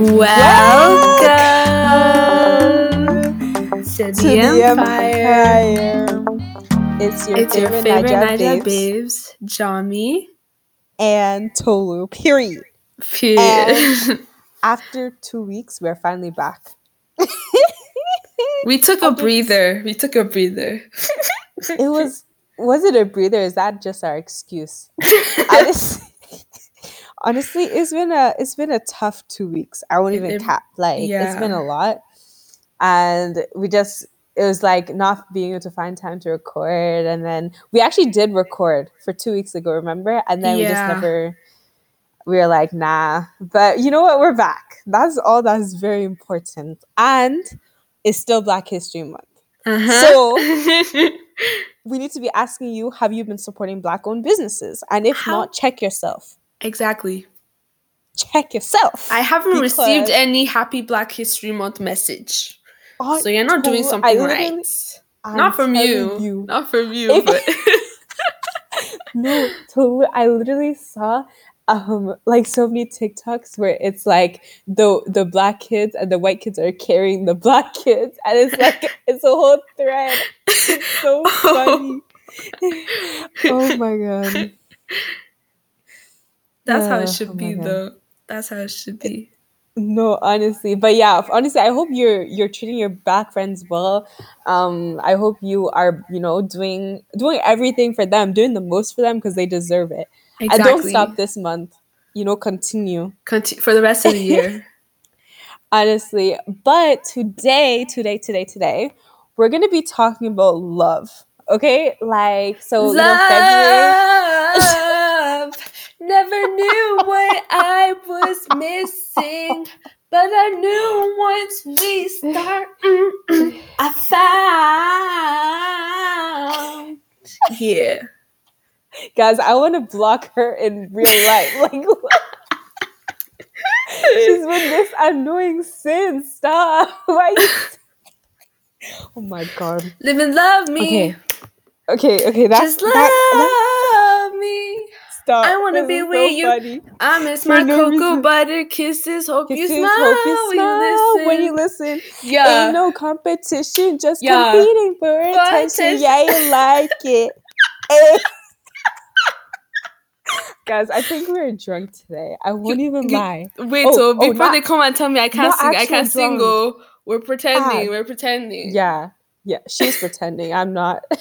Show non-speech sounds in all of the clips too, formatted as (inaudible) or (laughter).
Welcome to to the the Empire. Empire. It's your It's your favorite, favorite Naija Naija babes, babes, Jami. and Tolu. Period. Period. (laughs) After two weeks, we're finally back. we took a breather. We took a breather. It was was it a breather? Is that just our excuse? (laughs) honestly, honestly, it's been a it's been a tough two weeks. I won't It- even cap. Like it's been a lot, and we just it was like not being able to find time to record, and then we actually did record for two weeks ago. Remember? And then we just never. We were like, nah. But you know what? We're back. That's all that's very important, and it's still Black History Month. Uh-huh. (laughs) We need to be asking you: Have you been supporting Black-owned businesses? And if How- not, check yourself. Exactly. check yourself. I haven't received any happy Black History Month message. Oh, So you're not doing something right. I'm not from telling you. Not from you, If- but (laughs) No, Tolu, I literally saw um like so many TikToks where it's like the the black kids and the white kids are carrying the black (laughs) kids, and it's like it's a whole thread. It's so (laughs) funny. oh my god. That's how Uh, it should oh be though. That's how it should be. No, honestly, but yeah, honestly, I hope you're you're treating your black friends well. Um, I hope you are, you know, doing doing everything for them, doing the most for them because they deserve it. Exactly. And don't stop this month. You know, continue. Conti- for the rest of the year. (laughs) Honestly, but today, today, today, today, we're gonna be talking about love. Okay, like so, you know, February. Love. Never knew what I was missing, but I knew once we start, I found. Yeah. Guys, I want to block her in real life. (laughs) Like, she's been this annoying since. Stop. (laughs) Why? (laughs) Oh my god. Live and love me. Okay. Okay. Okay. That's Just that, love me. Stop. I wanna be is with you. funny. I miss For my no cocoa reason. butter kisses. Hope you smile, hope you smile when when you you listen. Yeah. Ain't no competition, just Yeah. competing for attention. attention. Yeah, you like (laughs) it. (laughs) Guys, I think we're drunk today. I won't even you- lie. Wait, Oh, so oh, before not- they come and tell me I can't sing, I can't sing. drunk. Oh, we're pretending. Ah. We're pretending. Yeah, yeah, she's pretending. I'm not. (laughs)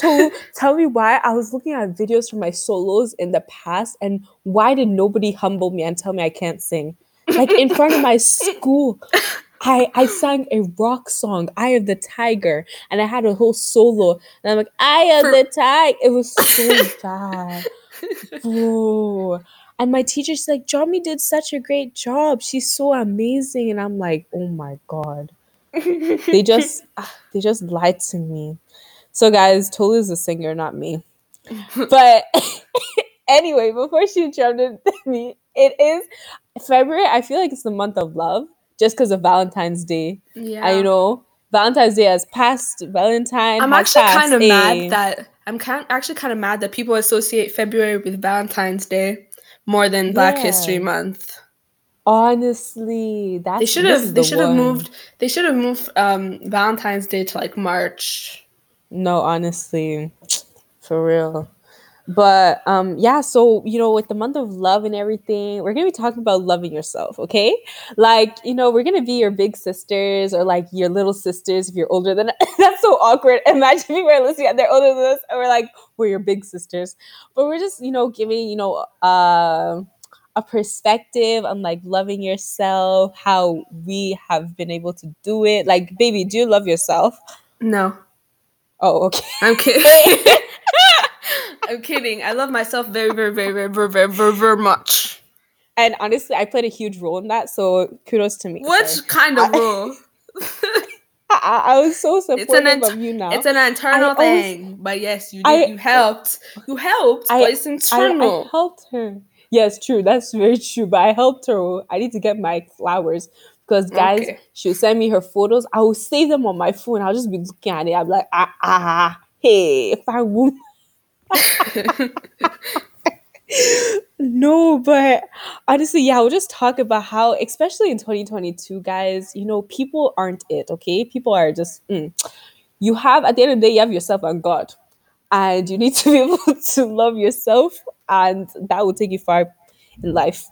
so tell me why I was looking at videos from my solos in the past, and why did nobody humble me and tell me I can't sing? Like in front of my school, I I sang a rock song, "Eye of the Tiger," and I had a whole solo, and I'm like, "Eye of For- the Tiger." It was so bad, bro. And my teacher's like, "Johnny did such a great job. She's so amazing," and I'm like, "Oh my god." (laughs) they just they just lied to me. So guys, Tolu's a singer, not me. But (laughs) anyway, before she jumped into me, it is February. I feel like it's the month of love, just because of Valentine's Day. yeah. And you know, Valentine's Day has passed. Valentine. I'm has actually kind of passed, mad that I'm kind actually kind of mad that people associate February with Valentine's Day more than Black Yeah. History Month. honestly, that's They should have they should have moved they should have moved um Valentine's Day to like March. No, honestly, for real. But um yeah, so you know, with the month of love and everything, we're gonna be talking about loving yourself, okay? Like, you know, we're gonna be your big sisters or like your little sisters if you're older than (laughs) that's so awkward. Imagine people are listening they're older than us and we're like, we're your big sisters. But we're just, you know, giving, you know, uh a perspective on like loving yourself, how we have been able to do it. Like, baby, do you love yourself? No, Oh, okay. I'm kidding. (laughs) (laughs) I'm kidding. I love myself very, very, very, very, very, very, very, very much. And honestly, I played a huge role in that. So kudos to me. What Sorry. kind of I- (laughs) rule? I, I was so supportive It's an ent- of you now. It's an internal I always- thing, but yes, you did. You helped. You helped, I- but it's I, I helped her. Yes, true. That's very true. But I helped her. I need to get my flowers because guys, Okay. she'll send me her photos. I will save them on my phone. I'll just be looking at it. I'm like, ah, ah, hey, if I would. (laughs) no, but honestly, yeah, we'll just talk about how, especially in 2022, guys, you know, people aren't it, okay? People are just, mm. you have, at the end of the day, you have yourself and God. And you need (laughs) to be able to love yourself, and that will take you far in life.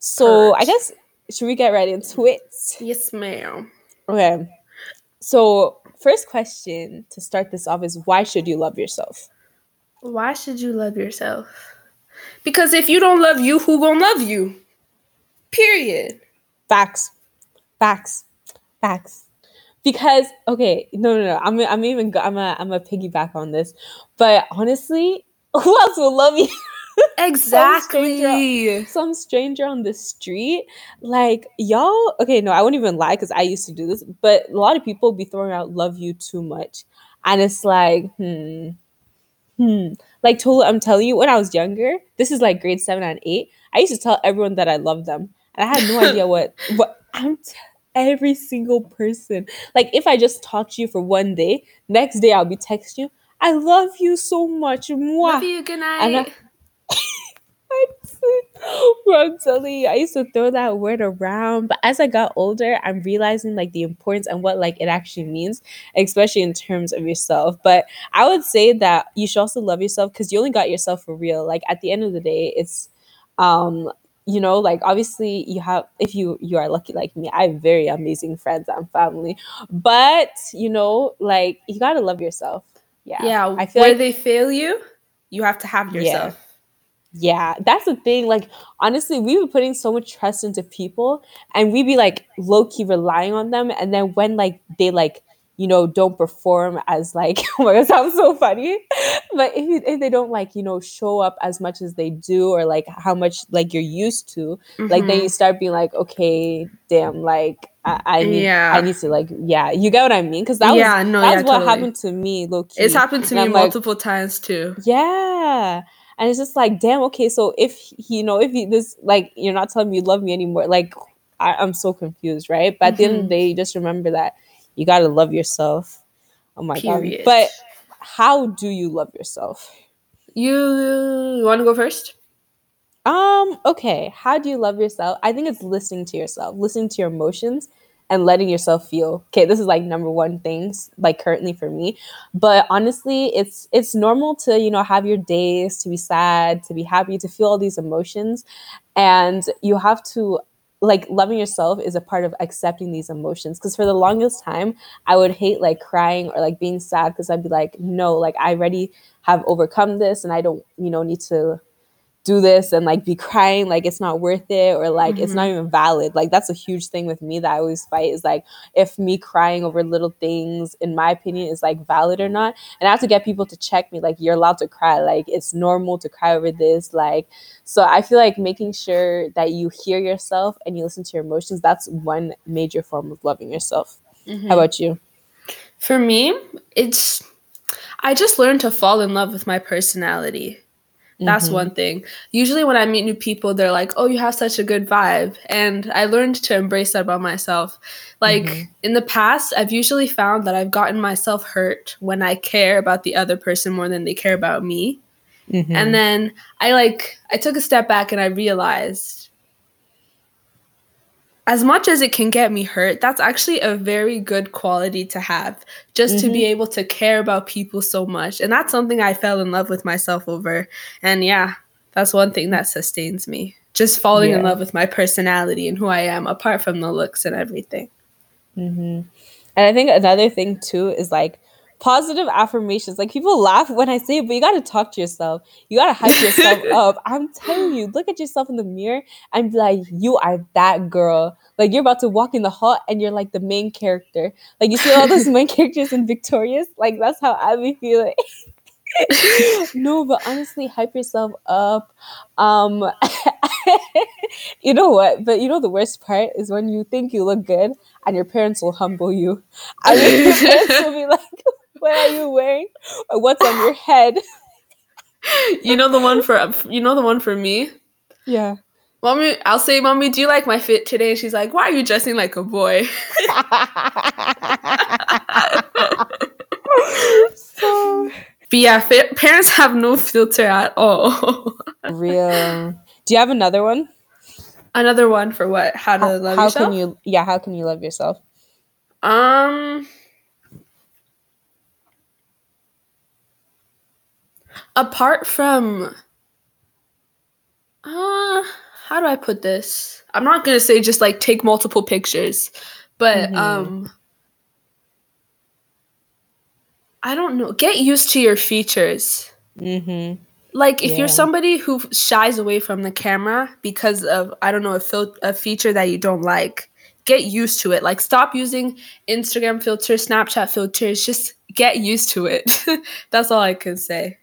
So, I guess, should we get right into it? Yes, ma'am. Okay. So, first question to start this off is why should you love yourself? Why should you love yourself? Because if you don't love you, who gonna love you? Period. Facts. Facts. Facts. Because okay, no, no, no. I'm, I'm even, I'm a, I'm a piggyback on this. But honestly, (laughs) who else will love you? (laughs) Exactly. some, stranger, some stranger on the street, like y'all. Okay, no, I won't even lie because I used to do this. But a lot of people be throwing out "love you" too much, and it's like, hmm, hmm. Like, totally, I'm telling you, when I was younger, this is like grade seven and eight. I used to tell everyone that I love them, and I had no idea what (laughs) what I'm. T- every single person. Like, if I just talk to you for one day, next day I'll be texting you. I love you so much. Mwah. Love you. Good night. (laughs) Bro, I'm telling you, I used to throw that word around, but as I got older, I'm realizing like the importance and what like it actually means, especially in terms of yourself. But I would say that you should also love yourself because you only got yourself for real. Like at the end of the day, it's um you know like obviously you have if you you are lucky like me i have very amazing friends and family. But you know like you got to love yourself. Yeah. Yeah. I feel where like, they fail you you have to have yourself. yeah yeah, that's the thing. Like, honestly, we were putting so much trust into people and we'd be like low key relying on them. And then when like they like, you know, don't perform as like, (laughs) oh my god, sounds so funny. But if, you, if they don't like, you know, show up as much as they do or like how much like you're used to, mm-hmm. like then you start being like, okay, damn, like I, I need yeah. I need to like yeah, you get what I mean? Because that yeah, was no, that's yeah, what totally. happened to me, low key. It's happened to and me I'm multiple like, times too. Yeah and it's just like damn okay so if he, you know if he this like you're not telling me you love me anymore like I, am so confused right? But at mm-hmm. the end of the mm-hmm. day just remember that you got to love yourself. Oh my Period. god but how do you love yourself? You, you want to go first? Um okay. How do you love yourself? I think it's listening to yourself listening to your emotions and letting yourself feel okay this is like number one things like currently for me. But honestly it's it's normal to you know have your days to be sad to be happy to feel all these emotions. And you have to like loving yourself is a part of accepting these emotions. Because for the longest time i would hate like crying or like being sad because i'd be like no like i already have overcome this and i don't you know need to do this and like be crying like it's not worth it or like mm-hmm. it's not mm-hmm. even valid like that's a huge thing with me that i always fight is like if me crying over little things in my opinion is like valid or not and i have to get people to check me like you're allowed to cry like it's normal to cry over this like so i feel like making sure that you hear yourself and you listen to your emotions that's one major form of loving yourself mm-hmm. how about you for me it's i just learned to fall in love with my personality that's mm-hmm. one thing. Usually, when I meet new people, they're like, "Oh, you have such a good vibe," and I learned to embrace that about myself. Like mm-hmm. in the past, I've usually found that I've gotten myself hurt when I care about the other person more than they care about me. Mm-hmm. And then I like I took a step back and I realized as much as it can get me hurt, that's actually a very good quality to have, just mm-hmm. to be mm-hmm. able to care about people so much. And that's something I fell in love with myself over. And yeah, that's one thing that sustains me. Just falling yeah. in love with my personality and who I am, apart from the looks and everything. Mm-hmm. And I think another thing too is like positive affirmations. Like people laugh when I say it, but you got to talk to yourself. You got to hype yourself (laughs) up. I'm telling you, look at yourself in the mirror and be like, you are that girl. Like you're about to walk in the hall and you're like the main character. Like you see all those main (laughs) characters in Victorious. Like that's how I be feeling. (laughs) no, but honestly, hype yourself up. Um, you know what? But you know the worst part is when you think you look good and your parents will humble you. And your parents will be like, what are you wearing? Or what's on your head? (laughs) you know the one for you know the one for me? Yeah. Mommy, I'll say, Mommy, do you like my fit today? And she's like, Why are you dressing like a boy? (laughs) so But yeah, fa- parents have no filter at all. (laughs) Real. Do you have another one? Another one for what? How to How, love how yourself? can you? Yeah, how can you love yourself? Um. Apart from, uh, how do I put this? I'm not gonna say just like take multiple pictures, but Mhm. um, I don't know. Get used to your features. Mm-hmm. Like if Yeah. you're somebody who shies away from the camera because of I don't know a fil- a feature that you don't like, get used to it. Like stop using Instagram filters, Snapchat filters. Just get used to it. (laughs) That's all I can say.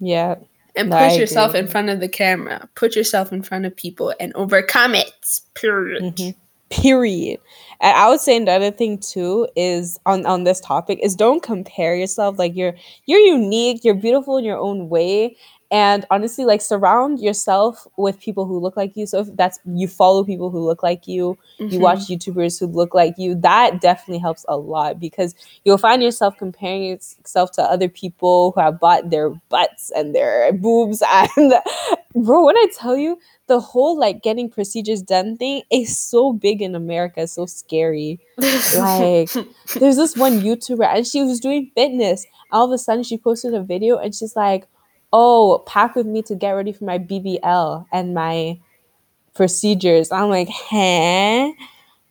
Yeah. And No, put yourself in front of the camera. Put yourself in front of people and overcome it. Period. Mhm. Period. And I would say another thing too is on on this topic is don't compare yourself. Like you're you're unique, you're beautiful in your own way. And honestly, like surround yourself with people who look like you. So if that's you follow people who look like you, you Mhm. watch YouTubers who look like you, that definitely helps a lot because you'll find yourself comparing yourself to other people who have bought their butts and their boobs. (laughs) And bro, when I tell you, the whole like getting procedures done thing is so big in America, so scary. Like, (laughs) There's this one YouTuber and she was doing fitness. All of a sudden, she posted a video and she's like, "Oh, pack with me to get ready for my BBL and my procedures." I'm like, "Huh?"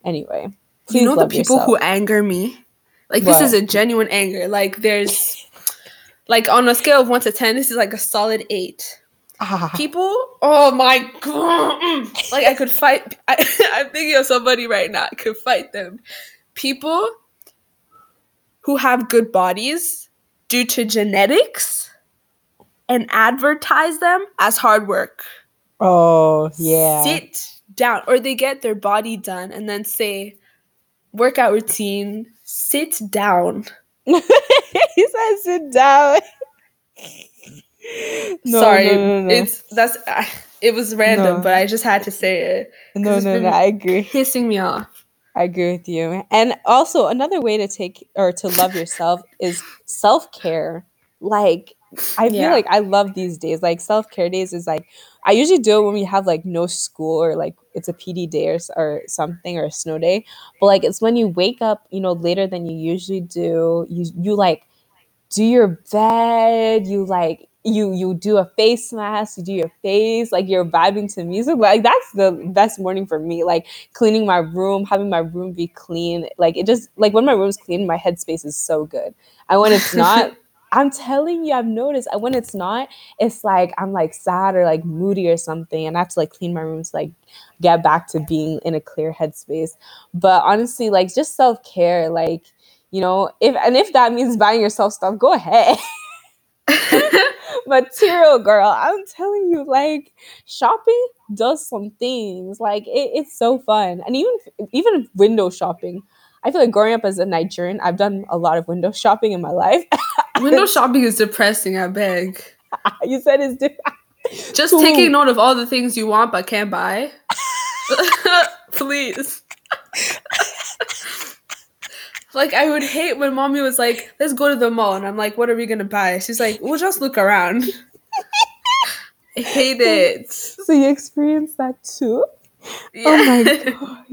Anyway, you know the people yourself. who anger me? Like this is a genuine anger. Like there's (laughs) like on a scale of 1 to 10 this is like a solid 8 Ah, people oh my god. (laughs) Like i could fight I, (laughs) i'm thinking of somebody right now. I could fight them. People who have good bodies due to genetics and advertise them as hard work oh yeah. sit down or they get their body done and then say workout routine sit down (laughs) he said, "Sit down." (laughs) No, sorry no, no, it's that's uh, (laughs) it was random but i just had to say it no, no, no. I agree. pissing me off I agree with you. And also another way to take or to love yourself is self-care. Like I feel Yeah. like I love these days. Like self-care days is like I usually do it when we have like no school or like it's a PD day or, or something or a snow day. But like it's when you wake up, you know, later than you usually do. You you like do your bed, you like you you do a face mask, you do your face, like you're vibing to music. Like that's the best morning for me. Like cleaning my room, having my room be clean. Like it just like when my room's clean, my headspace is so good. And when it's not, (laughs) I'm telling you, I've noticed. Uh, when it's not, it's like I'm like sad or like moody or something, and I have to like clean my room to like get back to being in a clear headspace. But honestly, like just self care, like you know, if and if that means buying yourself stuff, go ahead. (laughs) Material girl, I'm telling you, like shopping does some things. Like it, it's so fun, and even even window shopping. I feel like growing up as a Nigerian, I've done a lot of window shopping in my life. (laughs) window shopping is depressing i beg (laughs) you said it's different. just Cool. taking note of all the things you want but can't buy (laughs) please like i would hate when mommy was like let's go to the mall and i'm like what are we gonna buy she's like we'll just look around (laughs) i hate it So you experienced that too? Yeah. Oh my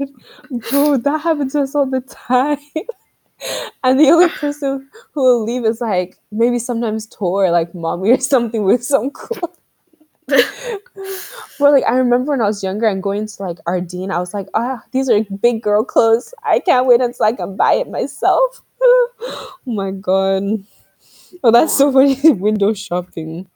god, bro, that happens to us all the time. (laughs) And the only person who will leave is like maybe sometimes tour like mommy or something with some clothes. (laughs) Bro, like I remember when I was younger and going to like Ardene, I was like, ah, these are big girl clothes. I can't wait until I can buy it myself. (laughs) oh my god. Oh, that's so funny. Window shopping.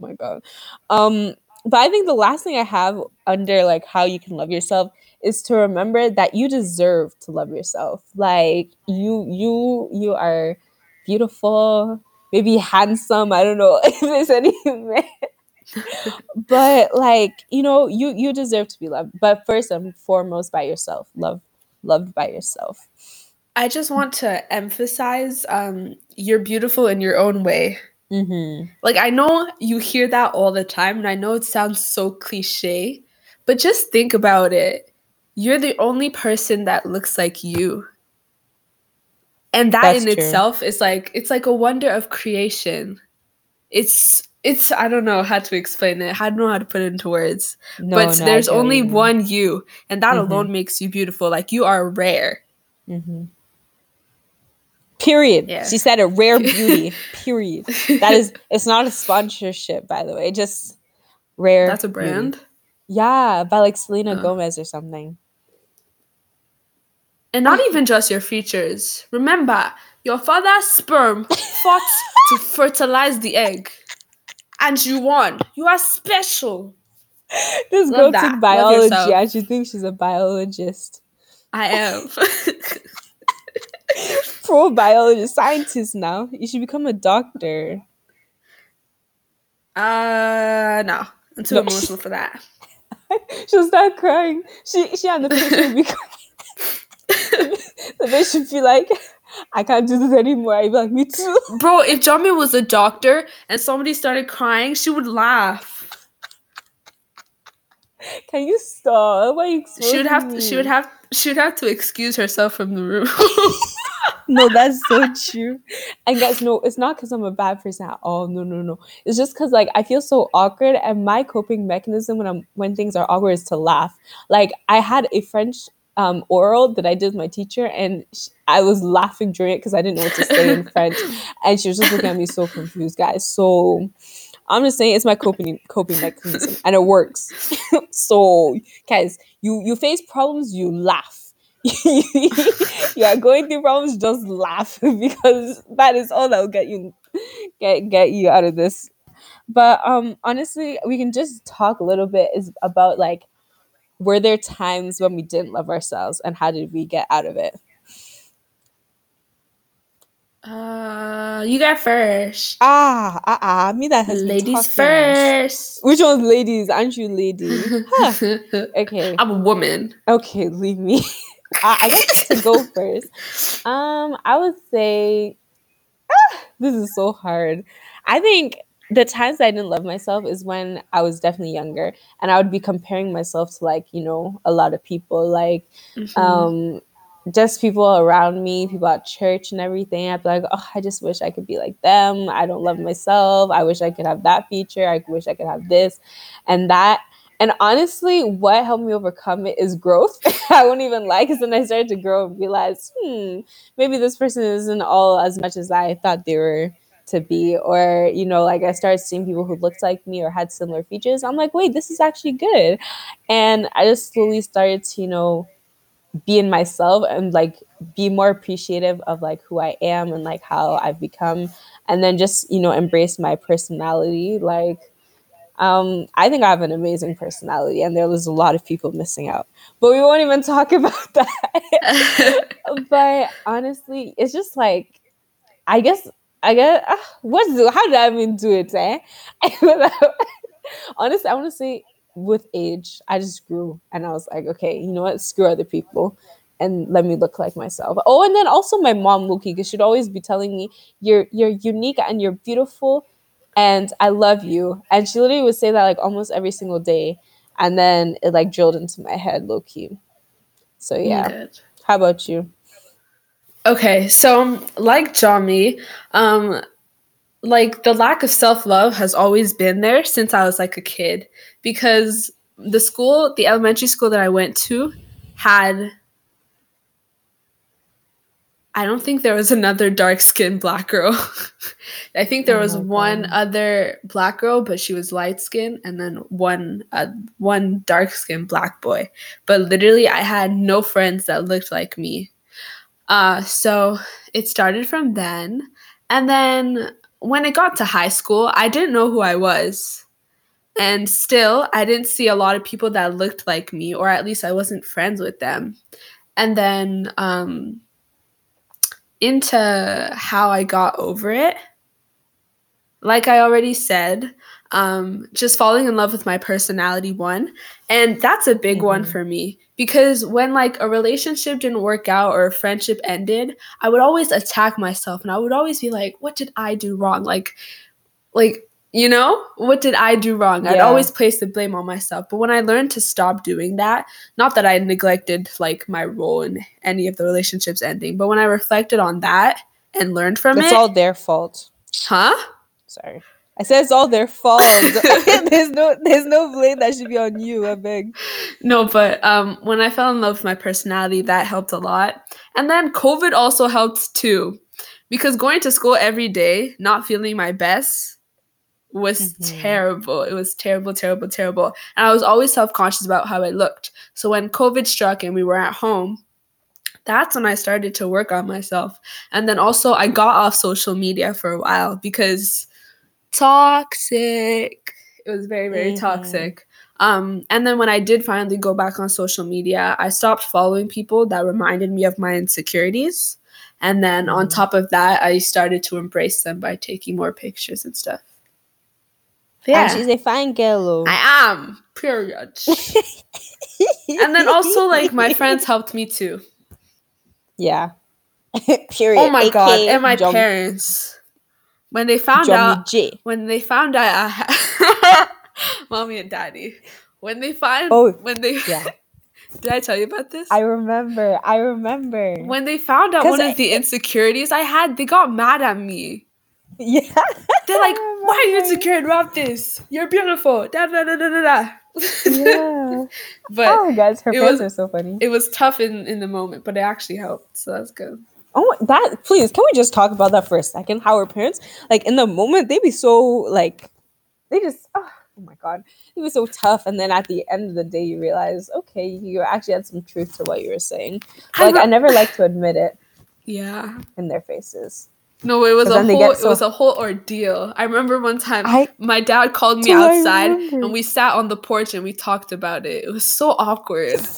Oh my god. Um, but I think the last thing I have under like how you can love yourself is to remember that you deserve to love yourself. Like you you you are beautiful, maybe handsome. I don't know (laughs) if there's any man. but like, you know, you you deserve to be loved. But first and foremost by yourself. Love loved by yourself. i just want to emphasize um you're beautiful in your own way Mm-hmm. Like I know you hear that all the time and I know it sounds so cliche, but just think about it. You're the only person that looks like you. And that That's in true. itself is like it's like a wonder of creation. it's it's I don't know how to explain it. I don't know how to put it into words. No, but no, there's only one you, and that mm-hmm. alone makes you beautiful. Like you are rare. Mm-hmm. Period. Yeah. She said a rare (laughs) beauty. period. That is. It's not a sponsorship, by the way. Just rare. That's a brand. Beauty. Yeah, by like Selena oh. Gomez or something. And not even just your features. Remember, your father's sperm fought (laughs) to fertilize the egg. And you won. You are special. This Love girl took biology and she thinks she's a biologist. I am. (laughs) (laughs) Pro biologist, scientist now. You should become a doctor. Uh no. I'm too no. emotional for that. (laughs) She'll start crying. She she and the (laughs) patient will be crying. the patient be like, I can't do this anymore. I'd be like, me too. Bro, if Jami was a doctor and somebody started crying, she would laugh. Can you stop? Why you she would have to, she would have she would have to excuse herself from the room. No, that's so true. And guys, no, it's not because I'm a bad person at all. No, no, no. It's just because like I feel so awkward, and my coping mechanism when I'm when things are awkward is to laugh. Like I had a French um, oral that I did with my teacher, and she, I was laughing during it because I didn't know what to say in (laughs) French, and she was just looking at me so confused, guys. So I'm just saying it's my coping coping mechanism, and it works. (laughs) so, guys, you you face problems, you laugh. (laughs) you are going through problems, just laugh (laughs) because that is all that will get you get get you out of this. But um honestly, we can just talk a little bit is about like were there times when we didn't love ourselves and how did we get out of it? Uh, you got first. Ah, ah, ah. Me that has ladies first. Which one's ladies? Aren't you lady? (laughs) Huh. Okay. I'm a woman. Okay, leave me. I, I guess to go first. Um, I would say ah, this is so hard. I think the times I didn't love myself is when I was definitely younger and I would be comparing myself to like, you know, a lot of people like mm-hmm. um just people around me, people at church and everything. I'd be like, oh, I just wish I could be like them. I don't love myself. I wish I could have that feature. I wish I could have this and that. And honestly, what helped me overcome it is growth. (laughs) I won't even lie because then I started to grow and realize, hmm, maybe this person isn't all as much as I thought they were to be. Or you know like i started seeing people who looked like me or had similar features. I'm like wait this is actually good. And i just slowly started to you know be in myself and like be more appreciative of like who i am and like how i've become. And then just you know embrace my personality like um, I think I have an amazing personality, and there was a lot of people missing out. But we won't even talk (laughs) about that. (laughs) but honestly, it's just like, I guess I guess, uh, what's how did I even do it? Eh? (laughs) Honestly, I want to say with age, I just grew and I was like, okay, you know what? Screw other people and let me look like myself. Oh, and then also my mom, Luki, because she'd always be telling me, You're you're unique and you're beautiful and I love you. And she literally would say that like almost every single day. And then it like drilled into my head, low key. So yeah. Good. How about you? Okay, so like Jami, um, like the lack of self love has always been there since I was like a kid because the school, the elementary school that I went to, had. I don't think there was another dark skinned black girl. (laughs) I think there oh was one other black girl, but she was light skinned, and then one uh, one dark skinned black boy. But literally, I had no friends that looked like me uh, so it started from then. And then when it got to high school, I didn't know who I was. And still, I didn't see a lot of people that looked like me, or at least I wasn't friends with them. And then um, into how I got over it, like I already said, um, just falling in love with my personality one. And that's a big mm-hmm. one for me because when like a relationship didn't work out or a friendship ended, I would always attack myself and I would always be like, what did I do wrong? Like, like, you know, what did I do wrong? Yeah. I'd always place the blame on myself. But when I learned to stop doing that, not that I neglected like my role in any of the relationships ending, but when I reflected on that and learned from it's it. It's all their fault. Huh? Sorry. I said it's all their fault. (laughs) (laughs) there's no there's no blame that should be on you, I beg. No, but um when I fell in love with my personality, that helped a lot. And then COVID also helped too. Because going to school every day, not feeling my best was mm-hmm. terrible. It was terrible, terrible, terrible. And I was always self-conscious about how I looked. So when COVID struck and we were at home, that's when I started to work on myself. And then also I got off social media for a while because toxic. It was very, very mm-hmm. toxic. Um, and then when I did finally go back on social media, I stopped following people that reminded me of my insecurities. And then mm-hmm. on top of that, I started to embrace them by taking more pictures and stuff. Yeah. And she's a fine girl. I am. Period. and then also, like, my friends helped me too. Yeah. (laughs) Period. Oh my AK god. And my jump. parents when they found Johnny out J. when they found out I had (laughs) mommy and daddy when they find oh when they yeah (laughs) did I tell you about this? I remember. I remember. When they found out one I, of the insecurities I had, they got mad at me. (laughs) Yeah. They're like, oh why are you insecure about this? You're beautiful. Da da da da da da. yeah. (laughs) but oh guys, her friends are so funny. It was tough in, in the moment, but it actually helped. So that's good. Oh, that please, can we just talk about that for a second? How our parents, like in the moment, they be so like, they just, oh, oh my god, it was so tough. And then at the end of the day, you realize, okay, you actually had some truth to what you were saying. Like I, I never like to admit it. (laughs) Yeah. In their faces. No, it was a whole so... it was a whole ordeal. I remember one time I, my dad called me outside and we sat on the porch and we talked about it. It was so awkward. (laughs)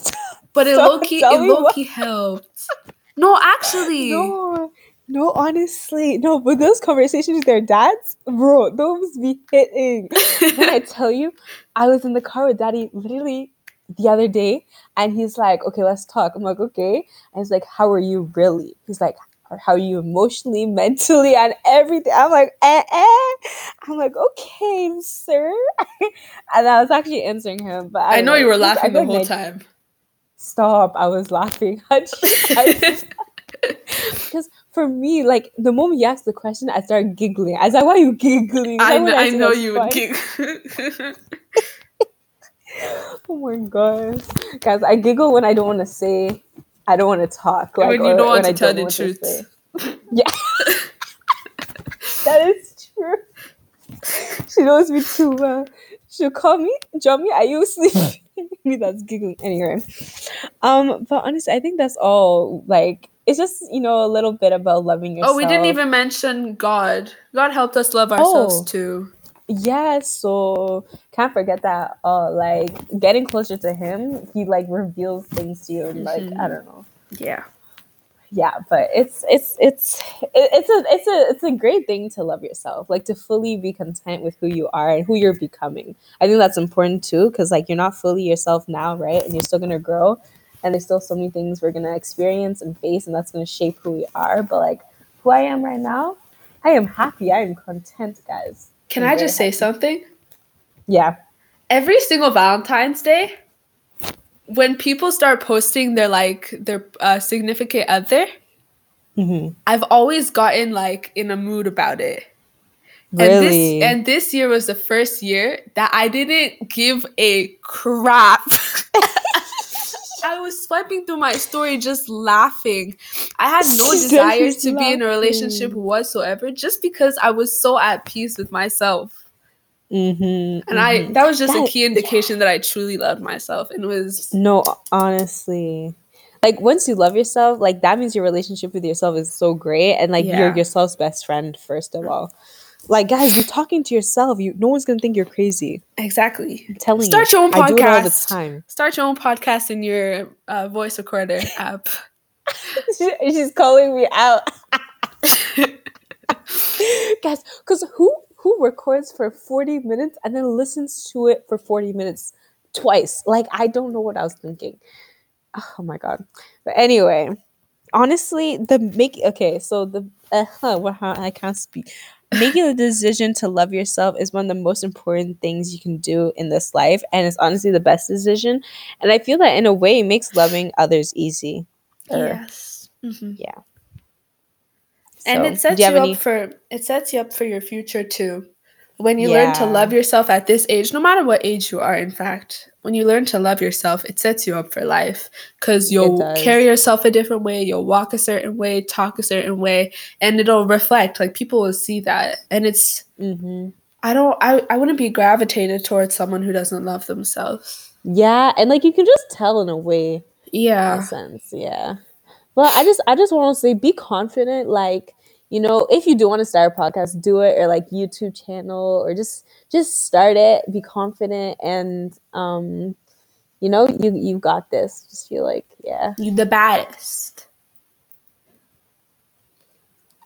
But it low key it low key helped. No, actually. No, no, honestly. No, but those conversations with their dads, bro, those be hitting. when I (laughs) tell you, I was in the car with daddy literally the other day and he's like, okay, let's talk. I'm like, okay. And he's like, how are you really? He's like, how you emotionally, mentally, and everything. I'm like, eh, eh. I'm like, okay, sir. (laughs) and I was actually answering him, but I, I know, know you were laughing the whole time stop. I was laughing. (laughs) Because (laughs) for me, like the moment you ask the question, I start giggling. I was like, why are you giggling? I, know, I, know you would giggle. oh my gosh. Guys, I giggle when I don't want to say, I don't want to talk. Like, when you don't want to tell the truth. yeah. (laughs) that is true. She knows me too well. She'll call me, Johnny, are you sleeping? (laughs) me that's giggling anyway. Um, but honestly, I think that's all. Like, it's just you know a little bit about loving yourself. Oh, we didn't even mention God. God helped us love ourselves oh, too. Yeah, so can't forget that. Uh, like getting closer to Him, He like reveals things to you. And, like mm-hmm. I don't know. Yeah yeah but it's it's it's it's a it's a it's a great thing to love yourself like to fully be content with who you are and who you're becoming i think that's important too because like you're not fully yourself now right and you're still going to grow and there's still so many things we're going to experience and face and that's going to shape who we are but like who i am right now i am happy i am content guys can i just say something yeah every single valentine's day when people start posting their like their uh, significant other, mm-hmm. I've always gotten like in a mood about it. Really? And this and this year was the first year that I didn't give a crap. (laughs) I was swiping through my story just laughing. I had no (laughs) desire to laughing. be in a relationship whatsoever just because I was so at peace with myself. Mm-hmm, and mm-hmm. I that was just that, a key indication that I truly loved myself and was no honestly. Like once you love yourself like that means your relationship with yourself is so great and like yeah. you're yourself's best friend first of all. Like guys you're talking to yourself. You no one's gonna think you're crazy. Exactly. I'm telling start you, your own podcast I do it all the time. Start your own podcast in your uh, voice recorder app (laughs) she's calling me out (laughs) guys because who who records for 40 minutes and then listens to it for 40 minutes twice? Like, I don't know what I was thinking. Oh my God. But anyway, honestly, the make, okay, so the, uh, well, I can't speak. Making the decision to love yourself is one of the most important things you can do in this life. And it's honestly the best decision. And I feel that in a way, it makes loving others easy. Yes. Mm-hmm. Yeah and it sets you, you up any... for it sets you up for your future too when you learn to love yourself at this age, no matter what age you are, in fact, when you learn to love yourself, it sets you up for life because you'll carry yourself a different way, you'll walk a certain way, talk a certain way, and it'll reflect. Like people will see that, and it's. Mm-hmm. I don't. I. I wouldn't be gravitated towards someone who doesn't love themselves. Yeah, and like you can just tell in a way. Yeah. Sense, yeah. But I just, I just want to say, be confident. Like you know, if you do want to start a podcast, do it or like YouTube channel or just just start it, be confident and um you know, you you got this. Just feel like, yeah. You the baddest.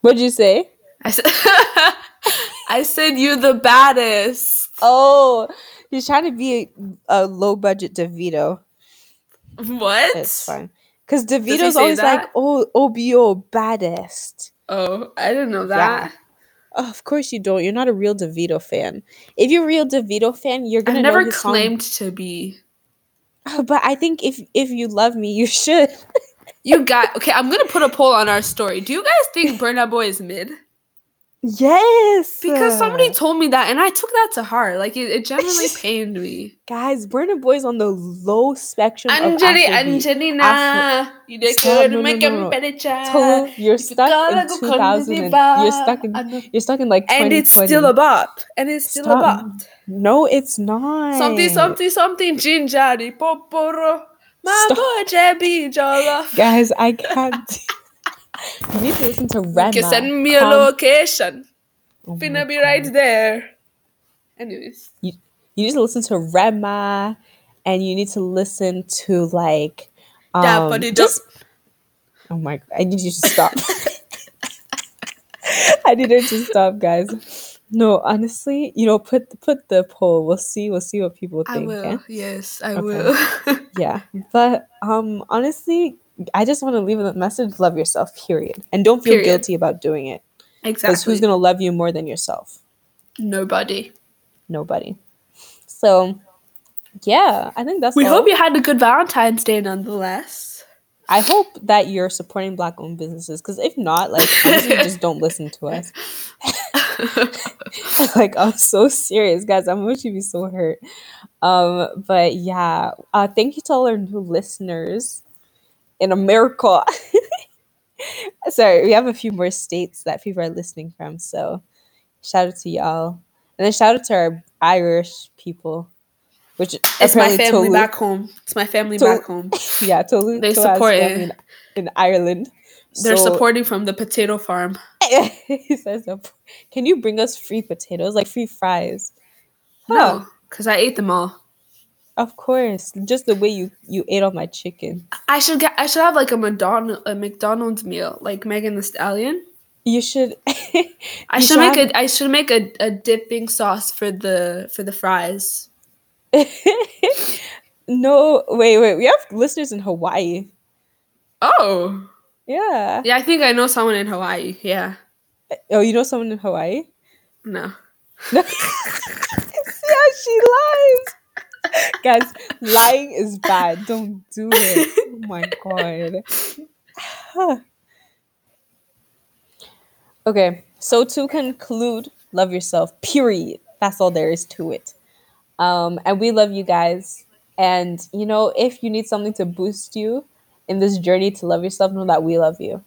What'd you say? I said (laughs) I said you're the baddest. Oh, he's trying to be a, a low budget Davido. (laughs) What? It's fine. Because Davido's always that? like, oh, oh OBO baddest. Oh, I didn't know that. Yeah. of course you don't. You're not a real Davido fan. If you're a real Davido fan, you're gonna. I never claimed song. to be. (laughs) but I think if if you love me, you should. you got okay. I'm gonna put a poll on our story. Do you guys think Burna Boy is mid? Yes. Because somebody told me that and I took that to heart. Like it, it (laughs) genuinely pained me. Guys, Burna Boy's on the low spectrum Anjali, Angelina. Afro- you did good. No, make no, no, no. You're stuck in 2000. you're stuck in you're stuck in like And it's still a bop. And it's still Stop. a bop. No, it's not. Something, something, something, gingery, poporo. Guys, I can't. (laughs) You need to listen to Rema. You can send me a location. Oh Finna be right there. Anyways. You, you need to listen to Rema and you need to listen to like um, just, Oh my god, I need you to stop. (laughs) I need her to stop, guys. No, honestly, you know, put put the poll. We'll see. We'll see what people think. I will. Okay? Yes, I okay. will. (laughs) yeah, but um, honestly, I just want to leave a message love yourself, period. And don't feel period. guilty about doing it. Exactly. Because who's going to love you more than yourself? Nobody. Nobody. So, yeah, I think that's We all. hope you had a good Valentine's Day nonetheless. I hope that you're supporting black owned businesses because if not, like, (laughs) just don't listen to us. (laughs) like, I'm so serious, guys. I'm going to be so hurt. Um, but yeah, uh, thank you to all our new listeners in America. (laughs) Sorry, we have a few more states that people are listening from. So shout out to y'all. And then shout out to our Irish people. Which it's my family Tolu, back home. It's my family Tolu, back home. (laughs) Yeah, Tolu. They Tolu support it in, in, Ireland. They're so, supporting from the potato farm. (laughs) he says, "Can you bring us free potatoes, like free fries?" No, because I ate them all. Of course, just the way you you ate all my chicken. I should get. I should have like a McDonald a McDonald's meal, like Megan Thee Stallion. You should. (laughs) I should, should make have... a. I should make a, a dipping sauce for the for the fries. (laughs) no, wait, wait. We have listeners in Hawaii. Oh. Yeah. Yeah, I think I know someone in Hawaii. Yeah. Uh, oh, you know someone in Hawaii? No. (laughs) See how she lies. (laughs) Guys, lying is bad. Don't do it. Oh my god. (sighs) okay, so to conclude, love yourself. Period. That's all there is to it. Um, and we love you guys. And you know, if you need something to boost you in this journey to love yourself, know that we love you.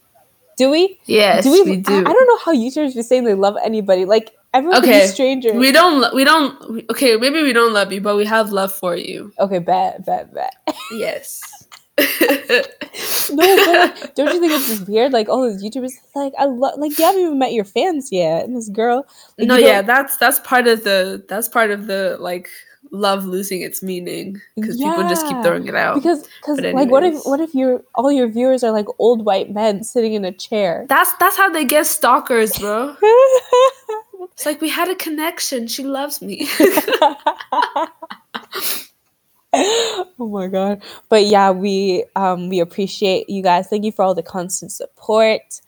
Do we? Yes, do we, we do. I, I, don't know how YouTubers be saying they love anybody. Like Everyone okay. stranger. We don't. We don't. Okay, maybe we don't love you, but we have love for you. Okay, bad, bad, bad. Yes. no, but (laughs) don't you think it's just weird? Like all those YouTubers, like I love, like you haven't even met your fans yet, and this girl. Like, no, yeah, that's that's part of the that's part of the like love losing its meaning because yeah. people just keep throwing it out. Because because like what if what if your all your viewers are like old white men sitting in a chair? That's that's how they get stalkers, bro. (laughs) it's like we had a connection. She loves me. (laughs) oh my god. But yeah we um we appreciate you guys. Thank you for all the constant support.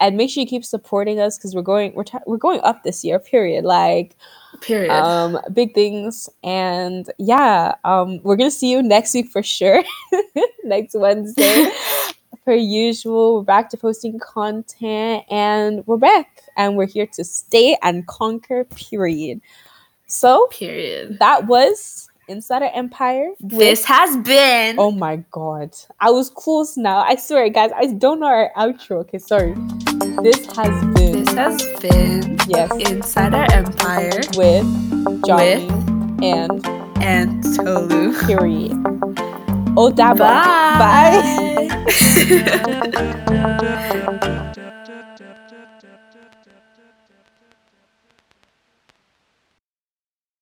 And make sure you keep supporting us because we're going we're, t- we're going up this year period. Like period. um big things. And yeah um we're gonna see you next week for sure. (laughs) Next wednesday (laughs) per usual, we're back to posting content and we're back and we're here to stay and conquer, period. So, period. That was Insider Empire. With, this has been. Oh my god. I was close now. I swear, guys, I don't know our outro. Okay, sorry. This has been. This has been. Yes. Insider Empire. With Johnny with and. And Tolu. Period. Oh, Bye. Bye. (laughs)